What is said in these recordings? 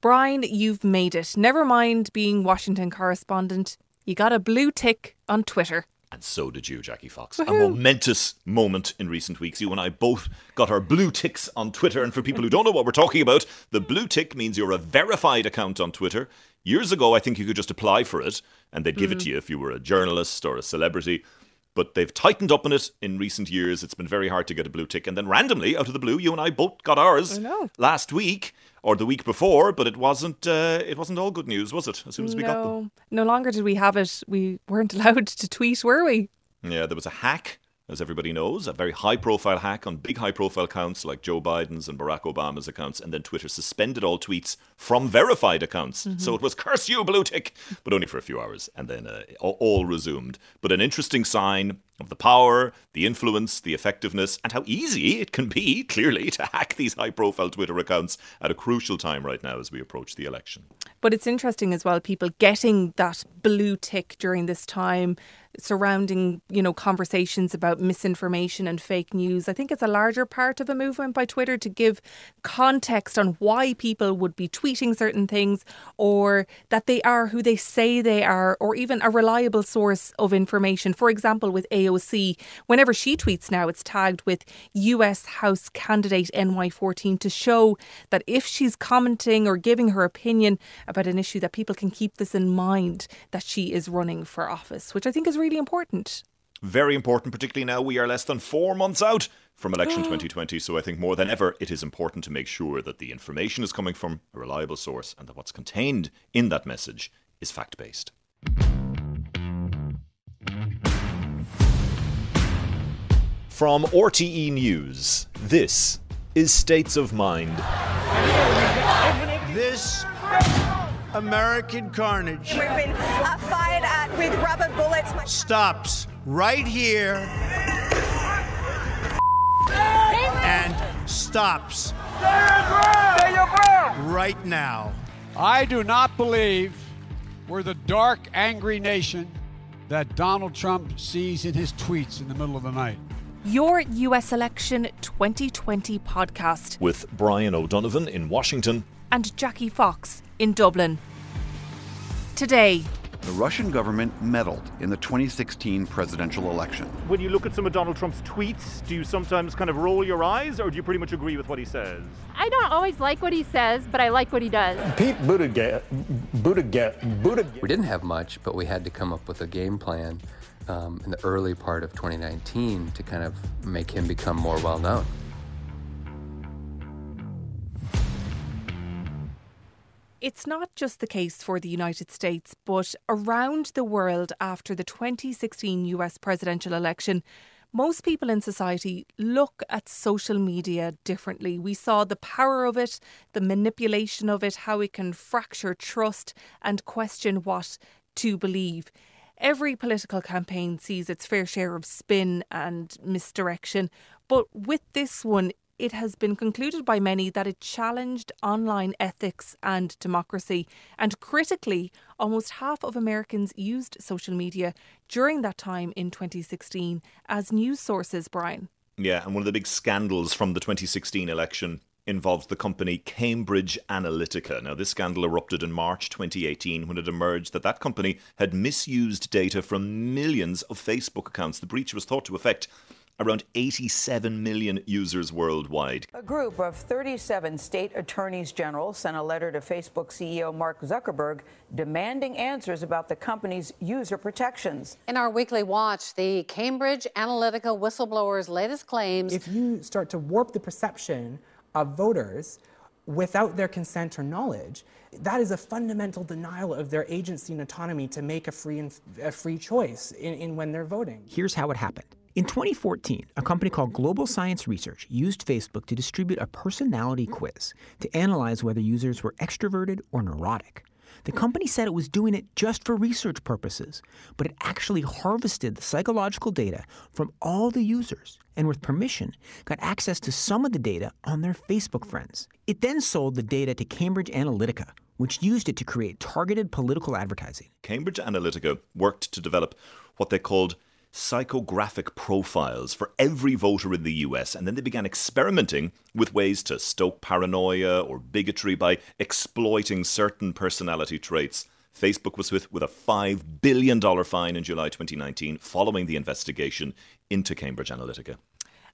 Brian, you've made it. Never mind being Washington correspondent. You got a blue tick on Twitter. And so did you, Jackie Fox. A momentous moment in recent weeks. You and I both got our blue ticks on Twitter. And for people who don't know what we're talking about, the blue tick means you're a verified account on Twitter. Years ago, I think you could just apply for it and they'd give it mm. to you if you were a journalist or a celebrity. But they've tightened up on it in recent years. It's been very hard to get a blue tick. And then randomly, out of the blue, you and I both got ours last week or the week before. But it wasn't. Uh, it wasn't all good news, was it? As soon as we got them. No, no longer did we have it. We weren't allowed to tweet, were we? Yeah, there was a hack, as everybody knows, a very high profile hack on big high profile accounts like Joe Biden's and Barack Obama's accounts, and then Twitter suspended all tweets from verified accounts. So it was curse you, blue tick, but only for a few hours, and then uh, all resumed. But an interesting sign of the power, the influence, the effectiveness, and how easy it can be, clearly, to hack these high profile Twitter accounts at a crucial time right now as we approach the election. But it's interesting as well, people getting that blue tick during this time surrounding, you know, conversations about misinformation and fake news. I think it's a larger part of a movement by Twitter to give context on why people would be tweeting certain things or that they are who they say they are or even a reliable source of information. For example, with AOC, whenever she tweets now, it's tagged with US House candidate NY14 to show that if she's commenting or giving her opinion about an issue that people can keep this in mind that she is running for office, which I think is really important. Very important, particularly now we are less than four months out from election 2020. So I think more than ever, it is important to make sure that the information is coming from a reliable source and that what's contained in that message is fact based. From RTE News, this is States of Mind. This American carnage We've been uh, fired at with rubber bullets. My- stops right here and stops right now. I do not believe we're the dark, angry nation that Donald Trump sees in his tweets in the middle of the night. Your US Election 2020 podcast With Brian O'Donovan in Washington and Jackie Fox in Dublin. Today, The Russian government meddled in the 2016 presidential election. When you look at some of Donald Trump's tweets, do you sometimes kind of roll your eyes or do you pretty much agree with what he says? I don't always like what he says, but I like what he does. Pete Buttigieg, Buttigieg, Buttigieg. We didn't have much, but we had to come up with a game plan um, in the early part of 2019 to kind of make him become more well known. It's not just the case for the United States, but around the world after the 2016 US presidential election, most people in society look at social media differently. We saw the power of it, the manipulation of it, how it can fracture trust and question what to believe. Every political campaign sees its fair share of spin and misdirection, but with this one, it has been concluded by many that it challenged online ethics and democracy. And critically, almost half of Americans used social media during that time in 2016 as news sources, Brian. Yeah, and one of the big scandals from the 2016 election involved the company Cambridge Analytica. Now, this scandal erupted in March 2018 when it emerged that that company had misused data from millions of Facebook accounts. The breach was thought to affect around 87 million users worldwide. A group of 37 state attorneys general sent a letter to Facebook CEO Mark Zuckerberg demanding answers about the company's user protections. In our weekly watch, the Cambridge Analytica whistleblower's latest claims. If you start to warp the perception of voters without their consent or knowledge, that is a fundamental denial of their agency and autonomy to make a free a free choice in, in when they're voting. Here's how it happened. In 2014, a company called Global Science Research used Facebook to distribute a personality quiz to analyze whether users were extroverted or neurotic. The company said it was doing it just for research purposes, but it actually harvested the psychological data from all the users and, with permission, got access to some of the data on their Facebook friends. It then sold the data to Cambridge Analytica, which used it to create targeted political advertising. Cambridge Analytica worked to develop what they called psychographic profiles for every voter in the US, and then they began experimenting with ways to stoke paranoia or bigotry by exploiting certain personality traits. Facebook was hit with a $5 billion fine in July 2019 following the investigation into Cambridge Analytica.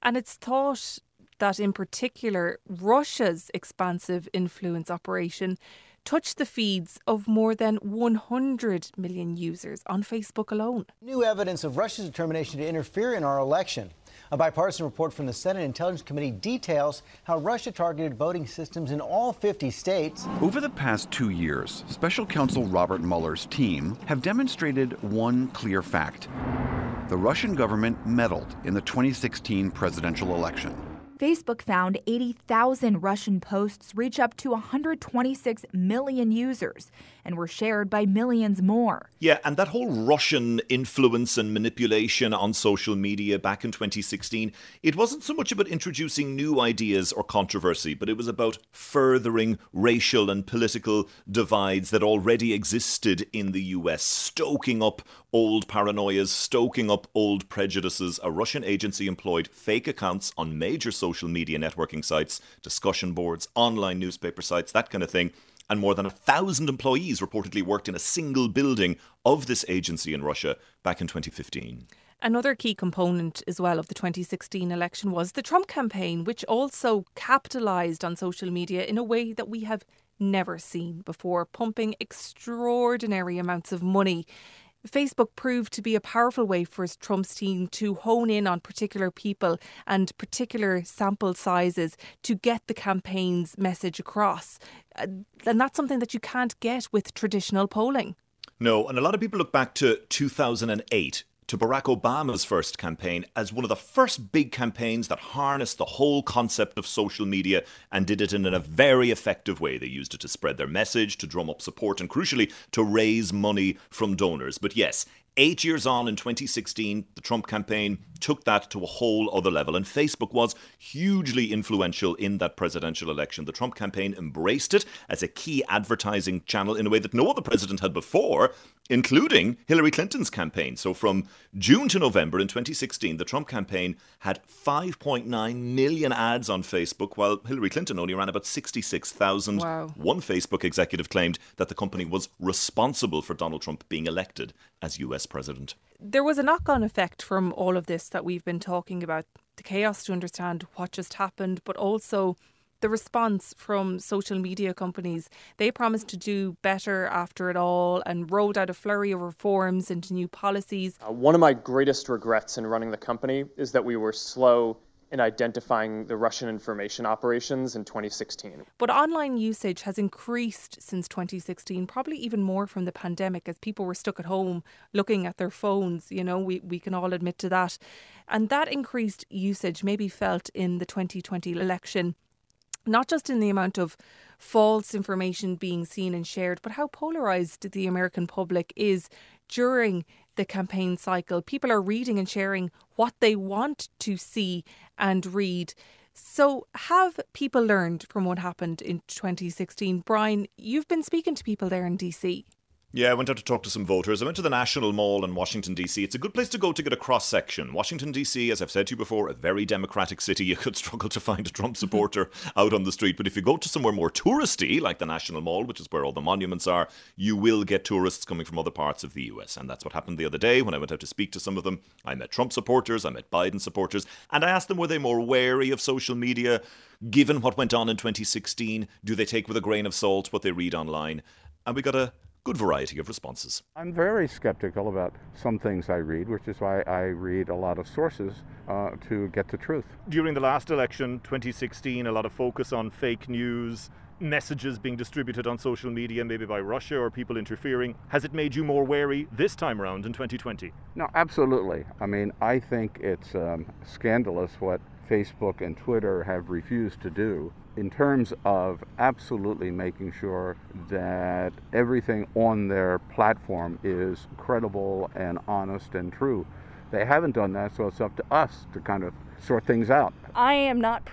And it's thought that, in particular, Russia's expansive influence operation touched the feeds of more than 100 million users on Facebook alone. New evidence of Russia's determination to interfere in our election. A bipartisan report from the Senate Intelligence Committee details how Russia targeted voting systems in all 50 states. Over the past two years, Special Counsel Robert Mueller's team have demonstrated one clear fact the Russian government meddled in the 2016 presidential election. Facebook found 80,000 Russian posts reach up to 126 million users and were shared by millions more. Yeah, and that whole Russian influence and manipulation on social media back in 2016, it wasn't so much about introducing new ideas or controversy, but it was about furthering racial and political divides that already existed in the US, stoking up old paranoias, stoking up old prejudices. A Russian agency employed fake accounts on major social media networking sites, discussion boards, online newspaper sites, that kind of thing and more than a thousand employees reportedly worked in a single building of this agency in Russia back in 2015. Another key component as well of the 2016 election was the Trump campaign, which also capitalised on social media in a way that we have never seen before, pumping extraordinary amounts of money Facebook proved to be a powerful way for Trump's team to hone in on particular people and particular sample sizes to get the campaign's message across. Uh, and that's something that you can't get with traditional polling. No, and a lot of people look back to 2008 to Barack Obama's first campaign as one of the first big campaigns that harnessed the whole concept of social media and did it in a very effective way. They used it to spread their message, to drum up support, and crucially, to raise money from donors. But yes, Eight years on in 2016, the Trump campaign took that to a whole other level, and Facebook was hugely influential in that presidential election. The Trump campaign embraced it as a key advertising channel in a way that no other president had before, including Hillary Clinton's campaign. So from June to November in 2016, the Trump campaign had 5.9 million ads on Facebook, while Hillary Clinton only ran about 66,000. Wow. One Facebook executive claimed that the company was responsible for Donald Trump being elected as US president. There was a knock on effect from all of this that we've been talking about the chaos to understand what just happened, but also the response from social media companies. They promised to do better after it all and rolled out a flurry of reforms into new policies. Uh, one of my greatest regrets in running the company is that we were slow in identifying the Russian information operations in 2016. But online usage has increased since 2016, probably even more from the pandemic as people were stuck at home looking at their phones. You know, we, we can all admit to that. And that increased usage may be felt in the 2020 election not just in the amount of false information being seen and shared, but how polarized the American public is during the campaign cycle. People are reading and sharing what they want to see and read. So, have people learned from what happened in 2016? Brian, you've been speaking to people there in DC. Yeah, I went out to talk to some voters. I went to the National Mall in Washington, D.C. It's a good place to go to get a cross section. Washington, D.C., as I've said to you before, a very democratic city. You could struggle to find a Trump supporter out on the street. But if you go to somewhere more touristy, like the National Mall, which is where all the monuments are, you will get tourists coming from other parts of the U.S. And that's what happened the other day when I went out to speak to some of them. I met Trump supporters, I met Biden supporters, and I asked them were they more wary of social media given what went on in 2016? Do they take with a grain of salt what they read online? And we got a good variety of responses. I'm very skeptical about some things I read, which is why I read a lot of sources uh, to get the truth. During the last election, 2016, a lot of focus on fake news, messages being distributed on social media, maybe by Russia or people interfering. Has it made you more wary this time around in 2020? No, absolutely. I mean, I think it's um, scandalous what Facebook and Twitter have refused to do in terms of absolutely making sure that everything on their platform is credible and honest and true. They haven't done that, so it's up to us to kind of sort things out. I am not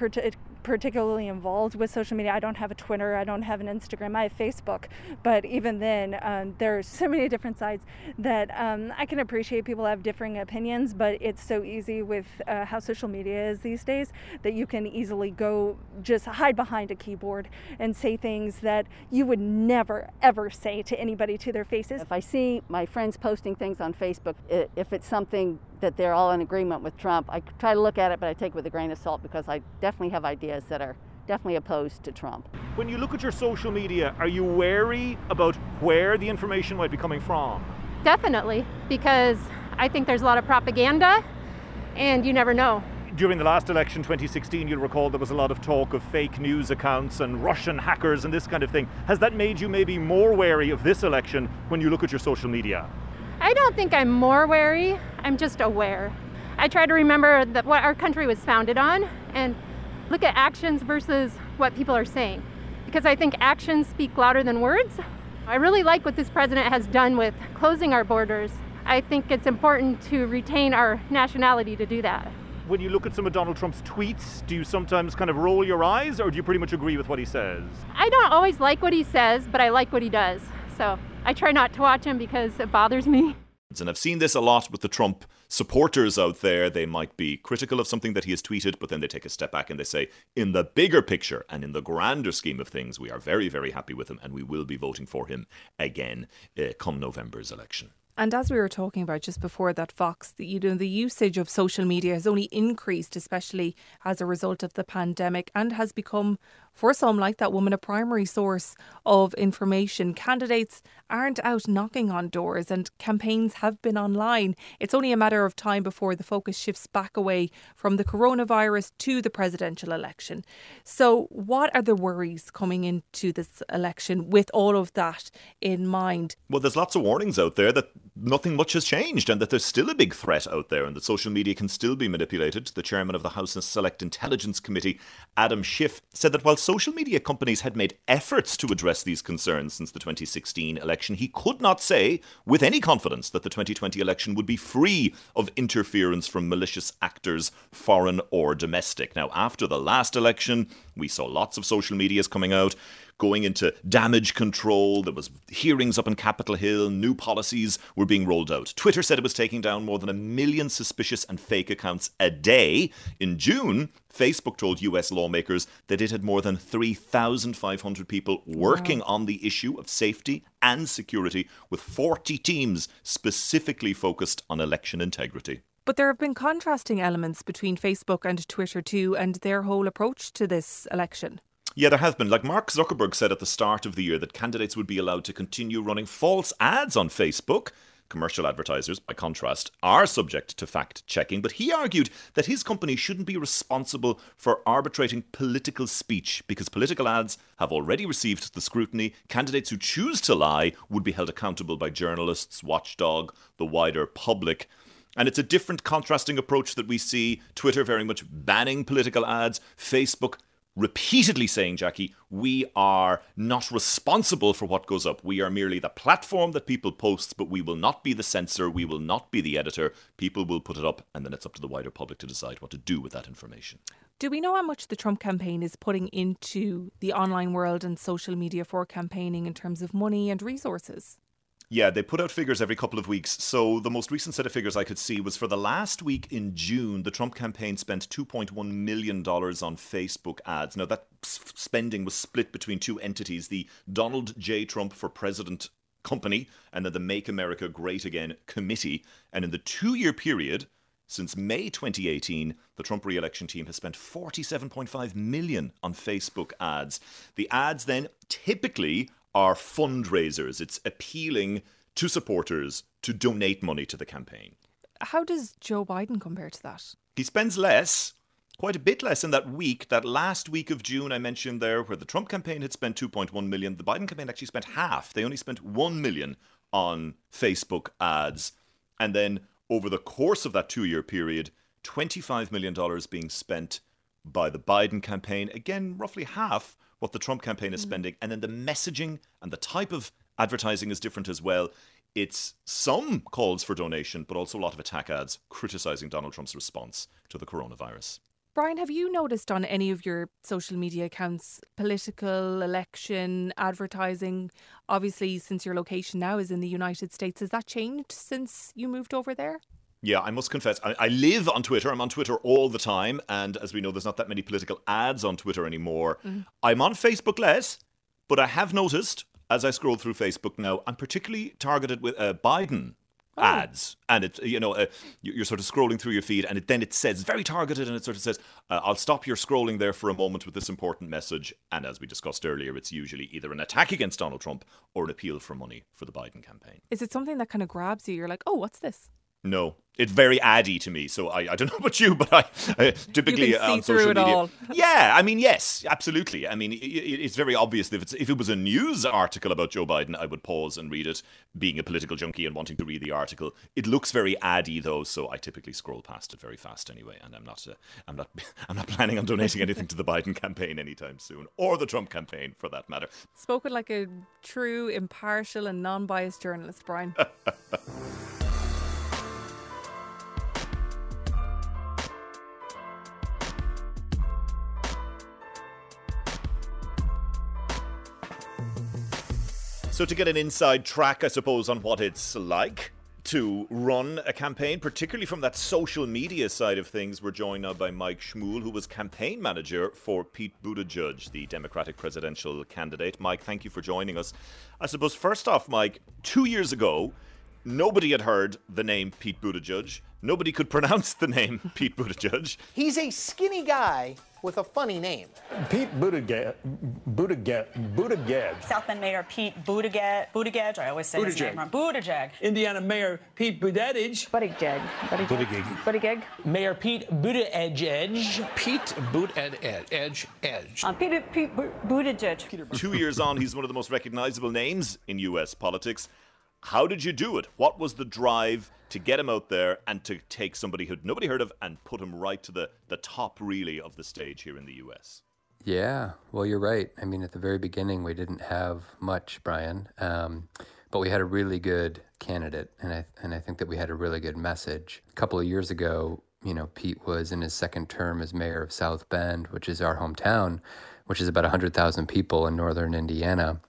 particularly involved with social media. I don't have a Twitter, I don't have an Instagram, I have Facebook. But even then, um, there's so many different sides that um, I can appreciate people have differing opinions, but it's so easy with uh, how social media is these days that you can easily go just hide behind a keyboard and say things that you would never, ever say to anybody to their faces. If I see my friends posting things on Facebook, if it's something that they're all in agreement with Trump. I try to look at it, but I take it with a grain of salt because I definitely have ideas that are definitely opposed to Trump. When you look at your social media, are you wary about where the information might be coming from? Definitely, because I think there's a lot of propaganda and you never know. During the last election, 2016, you'll recall there was a lot of talk of fake news accounts and Russian hackers and this kind of thing. Has that made you maybe more wary of this election when you look at your social media? I don't think I'm more wary, I'm just aware. I try to remember that what our country was founded on and look at actions versus what people are saying. Because I think actions speak louder than words. I really like what this president has done with closing our borders. I think it's important to retain our nationality to do that. When you look at some of Donald Trump's tweets, do you sometimes kind of roll your eyes or do you pretty much agree with what he says? I don't always like what he says, but I like what he does. So I try not to watch him because it bothers me. And I've seen this a lot with the Trump supporters out there. They might be critical of something that he has tweeted, but then they take a step back and they say, in the bigger picture and in the grander scheme of things, we are very, very happy with him and we will be voting for him again uh, come November's election. And as we were talking about just before that, Fox, the, you know, the usage of social media has only increased, especially as a result of the pandemic, and has become for some, like that woman, a primary source of information. Candidates aren't out knocking on doors and campaigns have been online. It's only a matter of time before the focus shifts back away from the coronavirus to the presidential election. So, what are the worries coming into this election with all of that in mind? Well, there's lots of warnings out there that nothing much has changed and that there's still a big threat out there and that social media can still be manipulated. The chairman of the House Select Intelligence Committee, Adam Schiff, said that while social media companies had made efforts to address these concerns since the 2016 election, he could not say with any confidence that the 2020 election would be free of interference from malicious actors, foreign or domestic. Now, after the last election, we saw lots of social medias coming out going into damage control. There was hearings up in Capitol Hill. New policies were being rolled out. Twitter said it was taking down more than a million suspicious and fake accounts a day. In June, Facebook told US lawmakers that it had more than 3,500 people working wow. on the issue of safety and security, with 40 teams specifically focused on election integrity. But there have been contrasting elements between Facebook and Twitter too, and their whole approach to this election. Yeah, there have been. Like Mark Zuckerberg said at the start of the year that candidates would be allowed to continue running false ads on Facebook. Commercial advertisers, by contrast, are subject to fact checking, but he argued that his company shouldn't be responsible for arbitrating political speech because political ads have already received the scrutiny. Candidates who choose to lie would be held accountable by journalists, watchdog, the wider public. And it's a different contrasting approach that we see Twitter very much banning political ads, Facebook repeatedly saying, Jackie, we are not responsible for what goes up. We are merely the platform that people post, but we will not be the censor. We will not be the editor. People will put it up, and then it's up to the wider public to decide what to do with that information. Do we know how much the Trump campaign is putting into the online world and social media for campaigning in terms of money and resources? Yeah, they put out figures every couple of weeks. So the most recent set of figures I could see was for the last week in June, the Trump campaign spent $2.1 million on Facebook ads. Now, that spending was split between two entities the Donald J. Trump for President Company and then the Make America Great Again Committee. And in the two year period, since May 2018, the Trump re-election team has spent 47.5 million on Facebook ads. The ads then typically are fundraisers. It's appealing to supporters to donate money to the campaign. How does Joe Biden compare to that? He spends less, quite a bit less in that week, that last week of June I mentioned there, where the Trump campaign had spent 2.1 million. The Biden campaign actually spent half. They only spent 1 million on Facebook ads. And then over the course of that two year period, $25 million being spent by the Biden campaign. Again, roughly half what the Trump campaign is mm. spending, and then the messaging and the type of advertising is different as well. It's some calls for donation, but also a lot of attack ads criticizing Donald Trump's response to the coronavirus. Brian, have you noticed on any of your social media accounts political, election, advertising? Obviously, since your location now is in the United States, has that changed since you moved over there? Yeah, I must confess, I, I, live on Twitter. I'm on Twitter all the time. And as we know, there's not that many political ads on Twitter anymore. Mm. I'm on Facebook less, but I have noticed as I scroll through Facebook now, I'm particularly targeted with uh, Biden Oh. ads and it's you know uh, you're sort of scrolling through your feed and it, then it says very targeted and it sort of says uh, i'll stop your scrolling there for a moment with this important message and as we discussed earlier it's usually either an attack against donald trump or an appeal for money for the biden campaign is it something that kind of grabs you you're like oh what's this no, it's very addy to me. So I, I don't know about you, but I, I typically you can see on social media. All. Yeah, I mean, yes, absolutely. I mean, it, it's very obvious if it's if it was a news article about Joe Biden, I would pause and read it. Being a political junkie and wanting to read the article, it looks very addy though, so I typically scroll past it very fast anyway. And I'm not, uh, I'm not, I'm not planning on donating anything to the Biden campaign anytime soon, or the Trump campaign for that matter. Spoken like a true, impartial, and non-biased journalist, Brian. So, to get an inside track, I suppose, on what it's like to run a campaign, particularly from that social media side of things, we're joined now by Mike Schmuhl, who was campaign manager for Pete Buttigieg, the Democratic presidential candidate. Mike, thank you for joining us. I suppose, first off, Mike, two years ago, nobody had heard the name Pete Buttigieg. Nobody could pronounce the name Pete Buttigieg. He's a skinny guy with a funny name. Pete Buttigieg. Buttigieg. Buttigieg. South Bend Mayor Pete Buttigieg. Buttigieg. I always say Buttigieg. his name wrong. Buttigieg. Indiana Mayor Pete Buttigieg. Buttigieg. Buttigieg. Buttigieg. Mayor Pete Buttigieg. Pete Buttigieg. Edge. Edge. Um, Pete, Pete Buttigieg. Two years on, he's one of the most recognizable names in U.S. politics. How did you do it? What was the drive to get him out there and to take somebody who nobody heard of and put him right to the, the top, really, of the stage here in the US? Yeah, well, you're right. I mean, at the very beginning, we didn't have much, Brian, um, but we had a really good candidate, and I and I think that we had a really good message. A couple of years ago, you know, Pete was in his second term as mayor of South Bend, which is our hometown, which is about 100,000 people in northern Indiana.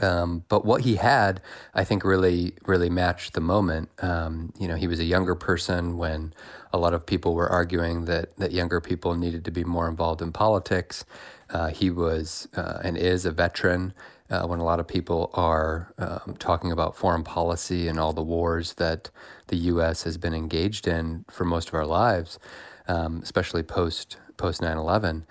Um, but what he had, I think, really, really matched the moment. Um, you know, he was a younger person when a lot of people were arguing that that younger people needed to be more involved in politics. Uh, he was uh, and is a veteran. Uh, when a lot of people are um, talking about foreign policy and all the wars that the U.S. has been engaged in for most of our lives, um, especially post post 9/11,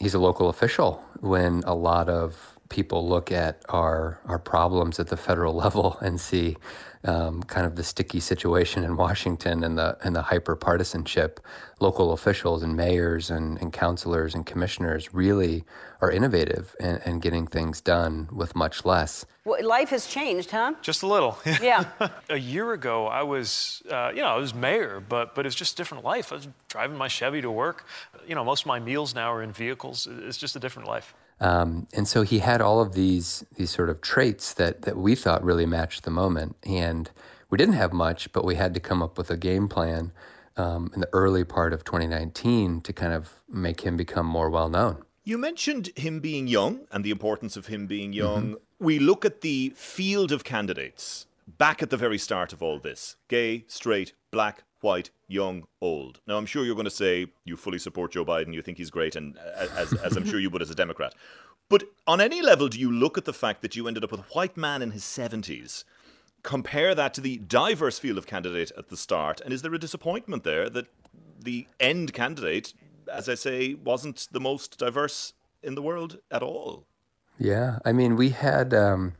he's a local official. When a lot of people look at our our problems at the federal level and see um, kind of the sticky situation in Washington and the and the hyper partisanship, local officials and mayors and, and councilors and commissioners really are innovative and, and getting things done with much less. Well, life has changed, huh? Just a little. Yeah. a year ago, I was, uh, you know, I was mayor, but but it's just a different life. I was driving my Chevy to work. You know, most of my meals now are in vehicles. It's just a different life. Um, and so he had all of these these sort of traits that that we thought really matched the moment. And we didn't have much, but we had to come up with a game plan um, in the early part of 2019 to kind of make him become more well known. You mentioned him being young and the importance of him being young. Mm-hmm. We look at the field of candidates back at the very start of all this gay, straight, black, white, young, old. Now, I'm sure you're going to say you fully support Joe Biden, you think he's great, and uh, as, as I'm sure you would as a Democrat. But on any level, do you look at the fact that you ended up with a white man in his 70s? Compare that to the diverse field of candidate at the start, and is there a disappointment there that the end candidate, as I say, wasn't the most diverse in the world at all? Yeah, I mean, we had, um,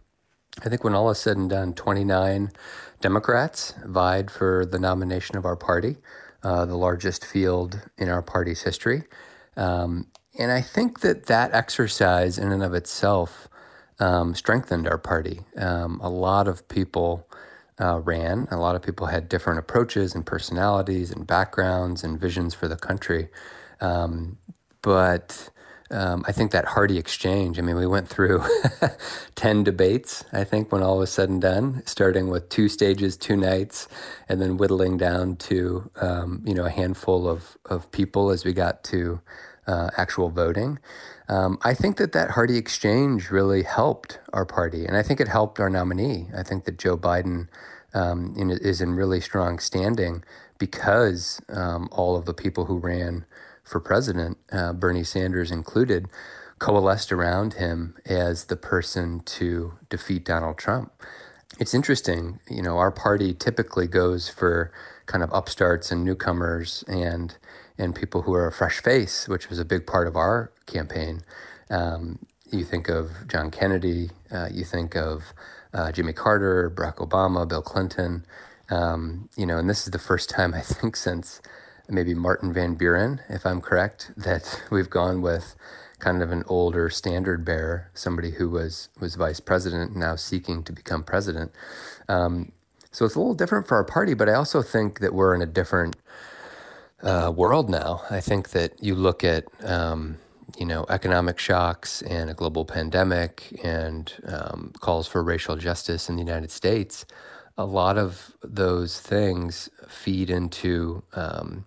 I think when all is said and done, 29 Democrats vied for the nomination of our party, uh, the largest field in our party's history. Um, and I think that that exercise, in and of itself, um, strengthened our party. Um, a lot of people uh, ran, a lot of people had different approaches and personalities and backgrounds and visions for the country. Um, but um, I think that hearty exchange. I mean, we went through 10 debates, I think, when all was said and done, starting with two stages, two nights, and then whittling down to, um, you know, a handful of, of people as we got to uh, actual voting. Um, I think that that hearty exchange really helped our party, and I think it helped our nominee. I think that Joe Biden um, in, is in really strong standing because um, all of the people who ran for president, uh, Bernie Sanders included, coalesced around him as the person to defeat Donald Trump. It's interesting, you know, our party typically goes for kind of upstarts and newcomers and and people who are a fresh face, which was a big part of our campaign. Um, you think of John Kennedy, uh, you think of uh, Jimmy Carter, Barack Obama, Bill Clinton, um, you know, and this is the first time I think since maybe Martin Van Buren, if I'm correct, that we've gone with kind of an older standard bearer, somebody who was was vice president now seeking to become president. Um, so it's a little different for our party, but I also think that we're in a different uh, world now. I think that you look at um, you know economic shocks and a global pandemic and um, calls for racial justice in the United States. A lot of those things feed into um,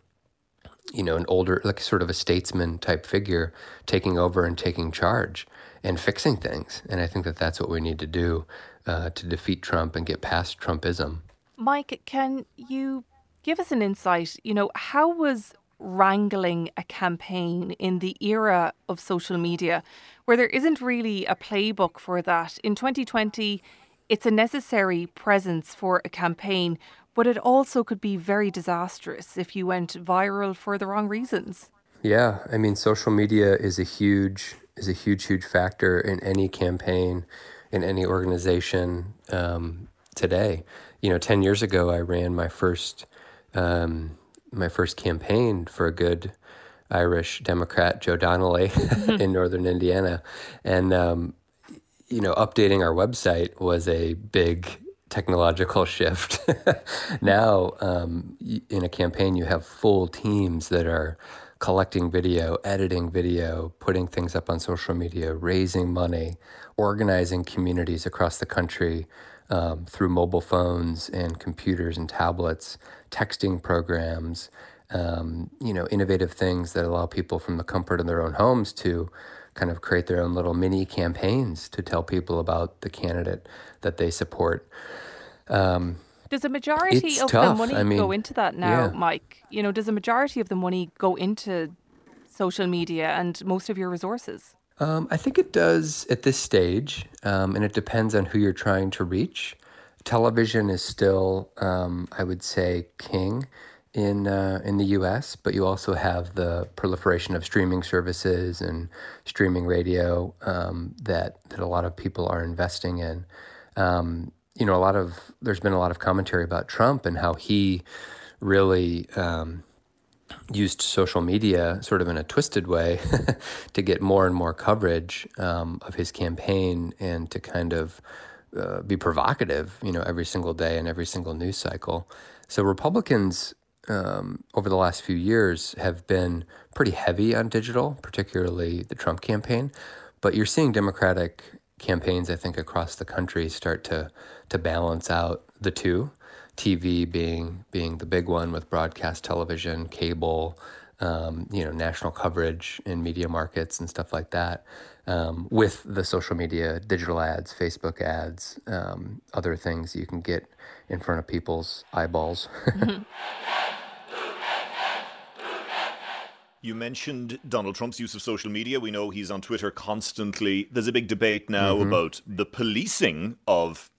you know, an older, like sort of a statesman type figure taking over and taking charge and fixing things. And I think that that's what we need to do uh, to defeat Trump and get past Trumpism. Mike, can you give us an insight? You know, how was wrangling a campaign in the era of social media where there isn't really a playbook for that? In 2020, it's a necessary presence for a campaign but it also could be very disastrous if you went viral for the wrong reasons. Yeah, I mean, social media is a huge is a huge huge factor in any campaign, in any organization um, today. You know, ten years ago, I ran my first um, my first campaign for a good Irish Democrat, Joe Donnelly, in northern Indiana, and um, you know, updating our website was a big technological shift. now, um, in a campaign, you have full teams that are collecting video, editing video, putting things up on social media, raising money, organizing communities across the country um, through mobile phones and computers and tablets, texting programs, um, you know, innovative things that allow people from the comfort of their own homes to kind of create their own little mini campaigns to tell people about the candidate that they support. Um, does a majority of tough. the money I mean, go into that now, yeah. Mike? You know, does a majority of the money go into social media and most of your resources? Um, I think it does at this stage, um, and it depends on who you're trying to reach. Television is still, um, I would say, king in uh, in the U.S., but you also have the proliferation of streaming services and streaming radio um, that that a lot of people are investing in. Um, you know, a lot of there's been a lot of commentary about Trump and how he really um, used social media sort of in a twisted way to get more and more coverage um, of his campaign and to kind of uh, be provocative, you know, every single day and every single news cycle. So Republicans um, over the last few years have been pretty heavy on digital, particularly the Trump campaign. But you're seeing Democratic campaigns, I think, across the country start to to balance out the two. TV being being the big one with broadcast television, cable, um, you know, national coverage in media markets and stuff like that. Um, with the social media, digital ads, Facebook ads, um, other things you can get in front of people's eyeballs. Mm-hmm. You mentioned Donald Trump's use of social media. We know he's on Twitter constantly. There's a big debate now Mhm. about the policing of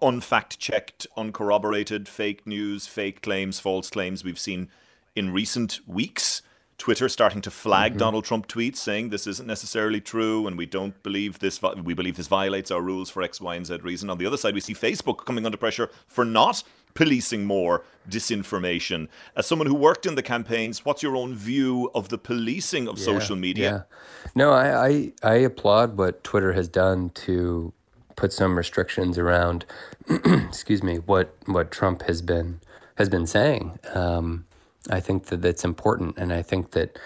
unfact checked, uncorroborated fake news, fake claims, false claims we've seen in recent weeks. Twitter starting to flag Mhm. Donald Trump tweets saying this isn't necessarily true and we don't believe this we believe this violates our rules for X, Y, and Z reason. On the other side, we see Facebook coming under pressure for not policing more disinformation. As someone who worked in the campaigns, what's your own view of the policing of Yeah, social media? Yeah. No, I, I I applaud what Twitter has done to put some restrictions around excuse me, what what Trump has been has been saying. Um, I think that that's important and I think that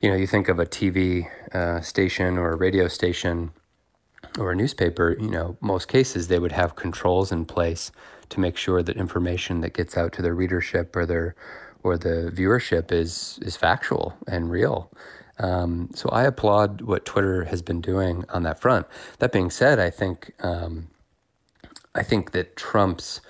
you know, you think of a TV uh, station or a radio station or a newspaper, you know, most cases they would have controls in place to make sure that information that gets out to their readership or their or the viewership is is factual and real. Um, so I applaud what Twitter has been doing on that front. That being said, I think um, I think that Trump's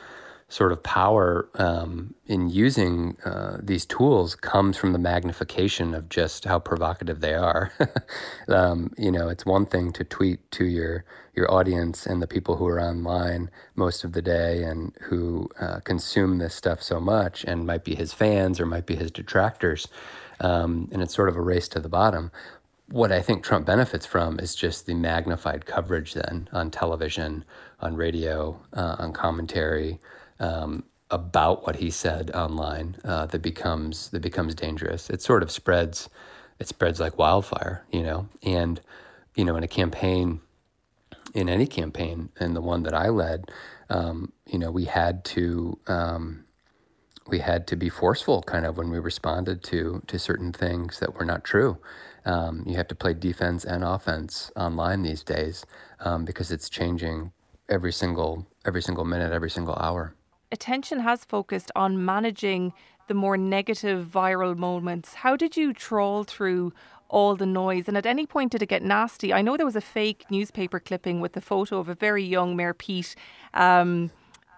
sort of power um, in using uh, these tools comes from the magnification of just how provocative they are. um, you know, it's one thing to tweet to your your audience and the people who are online most of the day and who uh, consume this stuff so much and might be his fans or might be his detractors, um, and it's sort of a race to the bottom. What I think Trump benefits from is just the magnified coverage then on television, on radio, uh, on commentary um, about what he said online uh, that becomes that becomes dangerous. It sort of spreads, it spreads like wildfire, you know. And you know, in a campaign, in any campaign, and the one that I led, um, you know, we had to um, we had to be forceful, kind of, when we responded to to certain things that were not true. Um, you have to play defense and offense online these days um, because it's changing every single every single minute, every single hour attention has focused on managing the more negative viral moments. How did you trawl through all the noise? And at any point did it get nasty? I know there was a fake newspaper clipping with the photo of a very young Mayor Pete. Um,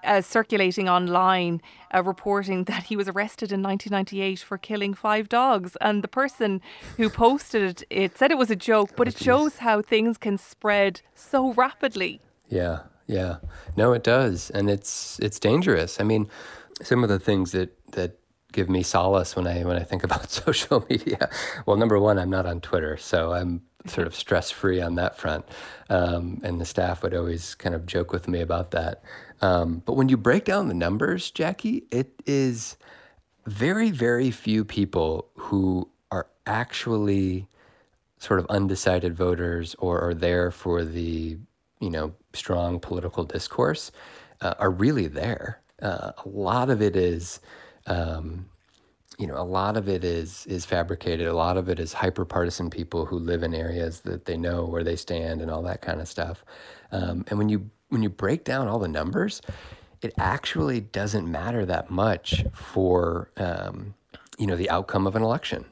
uh, circulating online, uh, reporting that he was arrested in 1998 for killing five dogs. And the person who posted it, it said it was a joke, but it shows how things can spread so rapidly. Yeah, yeah. No, it does, and it's it's dangerous. I mean, some of the things that that give me solace when I when I think about social media. Well, number one, I'm not on Twitter, so I'm sort of stress free on that front. Um, and the staff would always kind of joke with me about that. Um, but when you break down the numbers, Jackie, it is very very few people who are actually sort of undecided voters or are there for the you know strong political discourse uh, are really there. Uh, a lot of it is, um, you know, a lot of it is is fabricated. A lot of it is hyper partisan people who live in areas that they know where they stand and all that kind of stuff. Um, and when you when you break down all the numbers, it actually doesn't matter that much for um, you know the outcome of an election.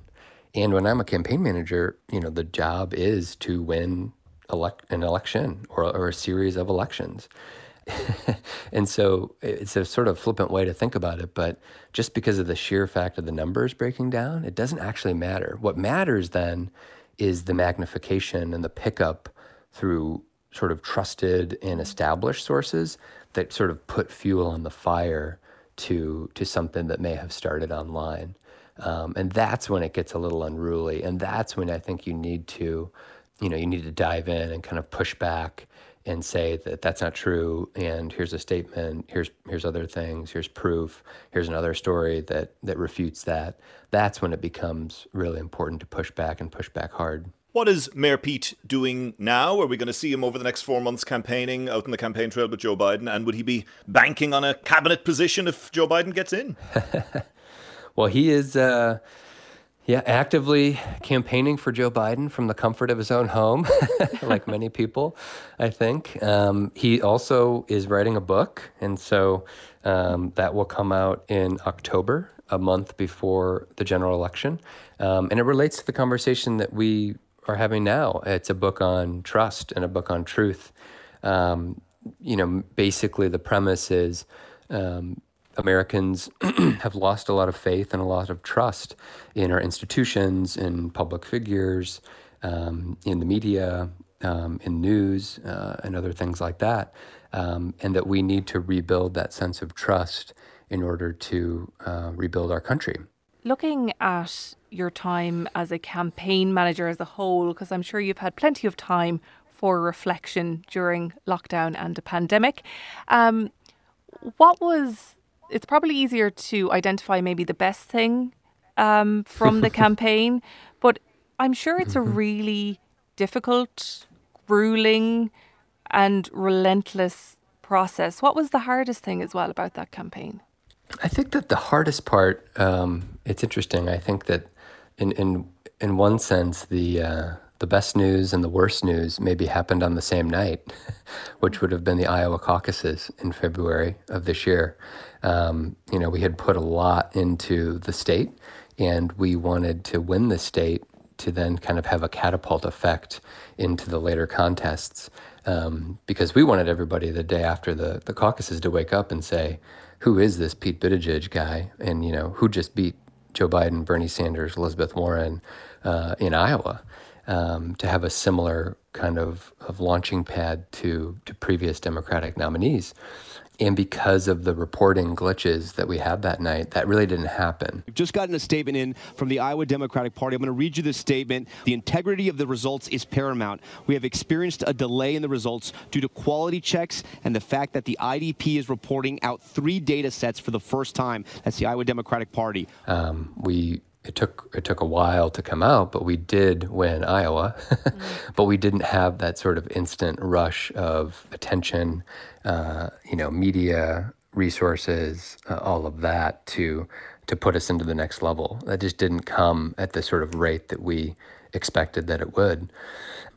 And when I'm a campaign manager, you know, the job is to win elect an election or, or a series of elections. and so it's a sort of flippant way to think about it, but just because of the sheer fact of the numbers breaking down, it doesn't actually matter. What matters then is the magnification and the pickup through sort of trusted and established sources that sort of put fuel on the fire to to something that may have started online. Um, and that's when it gets a little unruly. And that's when I think you need to you know, you need to dive in and kind of push back and say that that's not true and here's a statement here's here's other things here's proof here's another story that that refutes that that's when it becomes really important to push back and push back hard what is Mayor Pete doing now? Are we going to see him over the next four months campaigning out in the campaign trail with Joe Biden? And would he be banking on a cabinet position if Joe Biden gets in? well, he is. Uh, yeah, actively campaigning for Joe Biden from the comfort of his own home, like many people, I think. Um, he also is writing a book, and so um, that will come out in October, a month before the general election. Um, and it relates to the conversation that we are having now. It's a book on trust and a book on truth. Um, you know, basically, the premise is um, Americans have lost a lot of faith and a lot of trust in our institutions, in public figures, um, in the media, um, in news, uh, and other things like that. Um, and that we need to rebuild that sense of trust in order to uh, rebuild our country. Looking at your time as a campaign manager as a whole, because I'm sure you've had plenty of time for reflection during lockdown and the pandemic. Um, what was it's probably easier to identify maybe the best thing um, from the campaign, but I'm sure it's a mm-hmm. really difficult, grueling, and relentless process. What was the hardest thing as well about that campaign? I think that the hardest part, um, it's interesting. I think that in, in in one sense, the uh, the best news and the worst news maybe happened on the same night, which would have been the Iowa caucuses in February of this year. Um, you know, we had put a lot into the state, and we wanted to win the state to then kind of have a catapult effect into the later contests. Um, because we wanted everybody the day after the, the caucuses to wake up and say, who is this Pete Buttigieg guy? And, you know, who just beat Joe Biden, Bernie Sanders, Elizabeth Warren uh, in Iowa? Um, to have a similar kind of, of launching pad to, to previous Democratic nominees. And because of the reporting glitches that we had that night, that really didn't happen. We've just gotten a statement in from the Iowa Democratic Party. I'm going to read you this statement. The integrity of the results is paramount. We have experienced a delay in the results due to quality checks and the fact that the IDP is reporting out three data sets for the first time. That's the Iowa Democratic Party. Um, we it took it took a while to come out, but we did win Iowa. mm. But we didn't have that sort of instant rush of attention, uh, you know, media resources, uh, all of that to to put us into the next level. That just didn't come at the sort of rate that we expected that it would.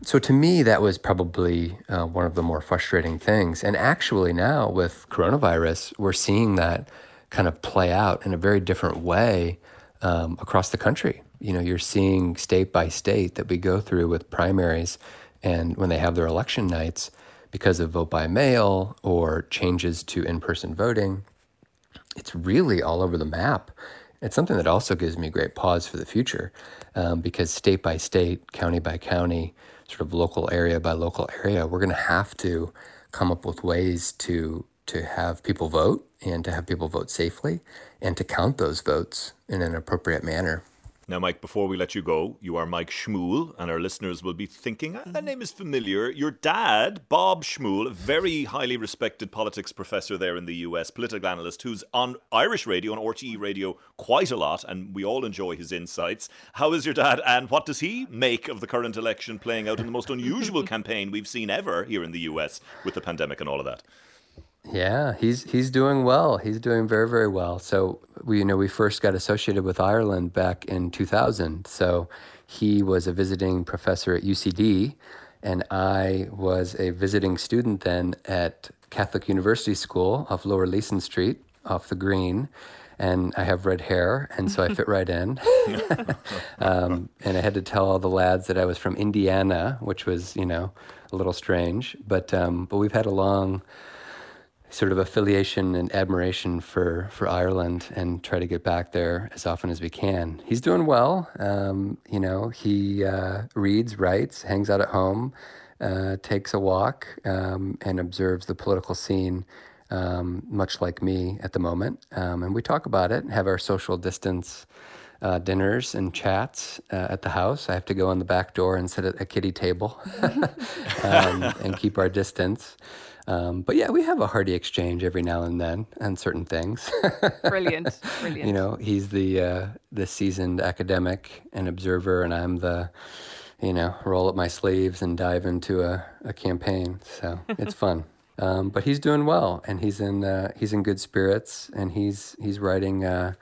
So to me, that was probably uh, one of the more frustrating things. And actually, now with coronavirus, we're seeing that kind of play out in a very different way um, across the country. You know, you're seeing state by state that we go through with primaries, and when they have their election nights, because of vote by mail or changes to in person voting, it's really all over the map. It's something that also gives me great pause for the future um, because state by state, county by county, sort of local area by local area, we're going to have to come up with ways to to have people vote and to have people vote safely and to count those votes in an appropriate manner. Now, Mike, before we let you go, you are Mike Schmuhl, and our listeners will be thinking, ah, that name is familiar. Your dad, Bob Schmuhl, a very highly respected politics professor there in the US, political analyst, who's on Irish radio, on RTE radio, quite a lot, and we all enjoy his insights. How is your dad, and what does he make of the current election playing out in the most unusual campaign we've seen ever here in the US with the pandemic and all of that? Yeah, he's he's doing well. He's doing very very well. So we you know we first got associated with Ireland back in 2000. So he was a visiting professor at UCD, and I was a visiting student then at Catholic University School off Lower Leeson Street off the Green. And I have red hair, and so I fit right in. um, and I had to tell all the lads that I was from Indiana, which was, you know, a little strange. But um, but we've had a long sort of affiliation and admiration for, for Ireland and try to get back there as often as we can. He's doing well. Um, you know, he uh, reads, writes, hangs out at home, uh, takes a walk, um, and observes the political scene, um, much like me at the moment. Um, and we talk about it, have our social distance. Uh, dinners and chats uh, at the house. I have to go in the back door and sit at a kitty table um, and keep our distance. Um, but yeah, we have a hearty exchange every now and then on certain things. brilliant, brilliant. You know, he's the uh, the seasoned academic and observer, and I'm the, you know, roll up my sleeves and dive into a, a campaign. So it's fun. Um, but he's doing well, and he's in uh, he's in good spirits, and he's he's writing uh,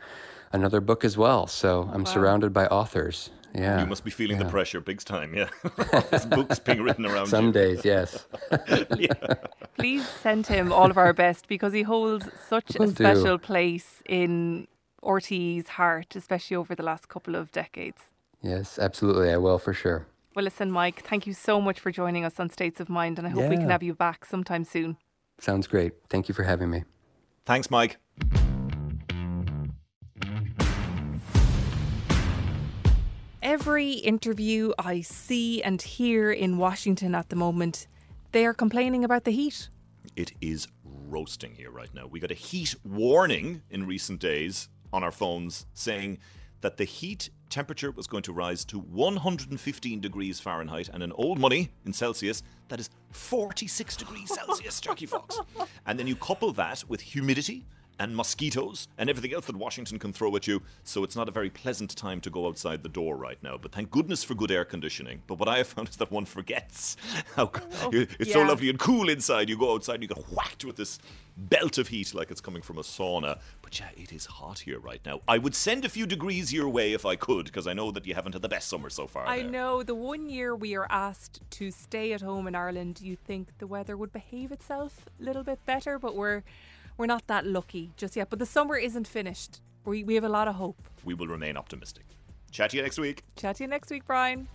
another book as well. So I'm wow. surrounded by authors. Yeah. You must be feeling yeah. the pressure big time, yeah. His books being written around Some you. days, yes. yeah. Please send him all of our best because he holds such Will a special do. place in RTE's heart, especially over the last couple of decades. Yes, absolutely. I will for sure. Well, listen, Mike, thank you so much for joining us on States of Mind, and I hope yeah. we can have you back sometime soon. Sounds great. Thank you for having me. Thanks, Mike. Every interview I see and hear in Washington at the moment, they are complaining about the heat. It is roasting here right now. We got a heat warning in recent days on our phones saying that the heat temperature was going to rise to 115 degrees Fahrenheit and in old money in Celsius, that is 46 degrees Celsius, Jackie Fox. And then you couple that with humidity and mosquitoes and everything else that Washington can throw at you. So it's not a very pleasant time to go outside the door right now. But thank goodness for good air conditioning. But what I have found is that one forgets how oh, it's so lovely and cool inside. You go outside and you get whacked with this belt of heat like it's coming from a sauna. But yeah, it is hot here right now. I would send a few degrees your way if I could, because I know that you haven't had the best summer so far. I there. know the one year we are asked to stay at home in Ireland, you think the weather would behave itself a little bit better, but we're we're not that lucky just yet. But the summer isn't finished. We we have a lot of hope. We will remain optimistic. Chat to you next week. Chat to you next week, Brian.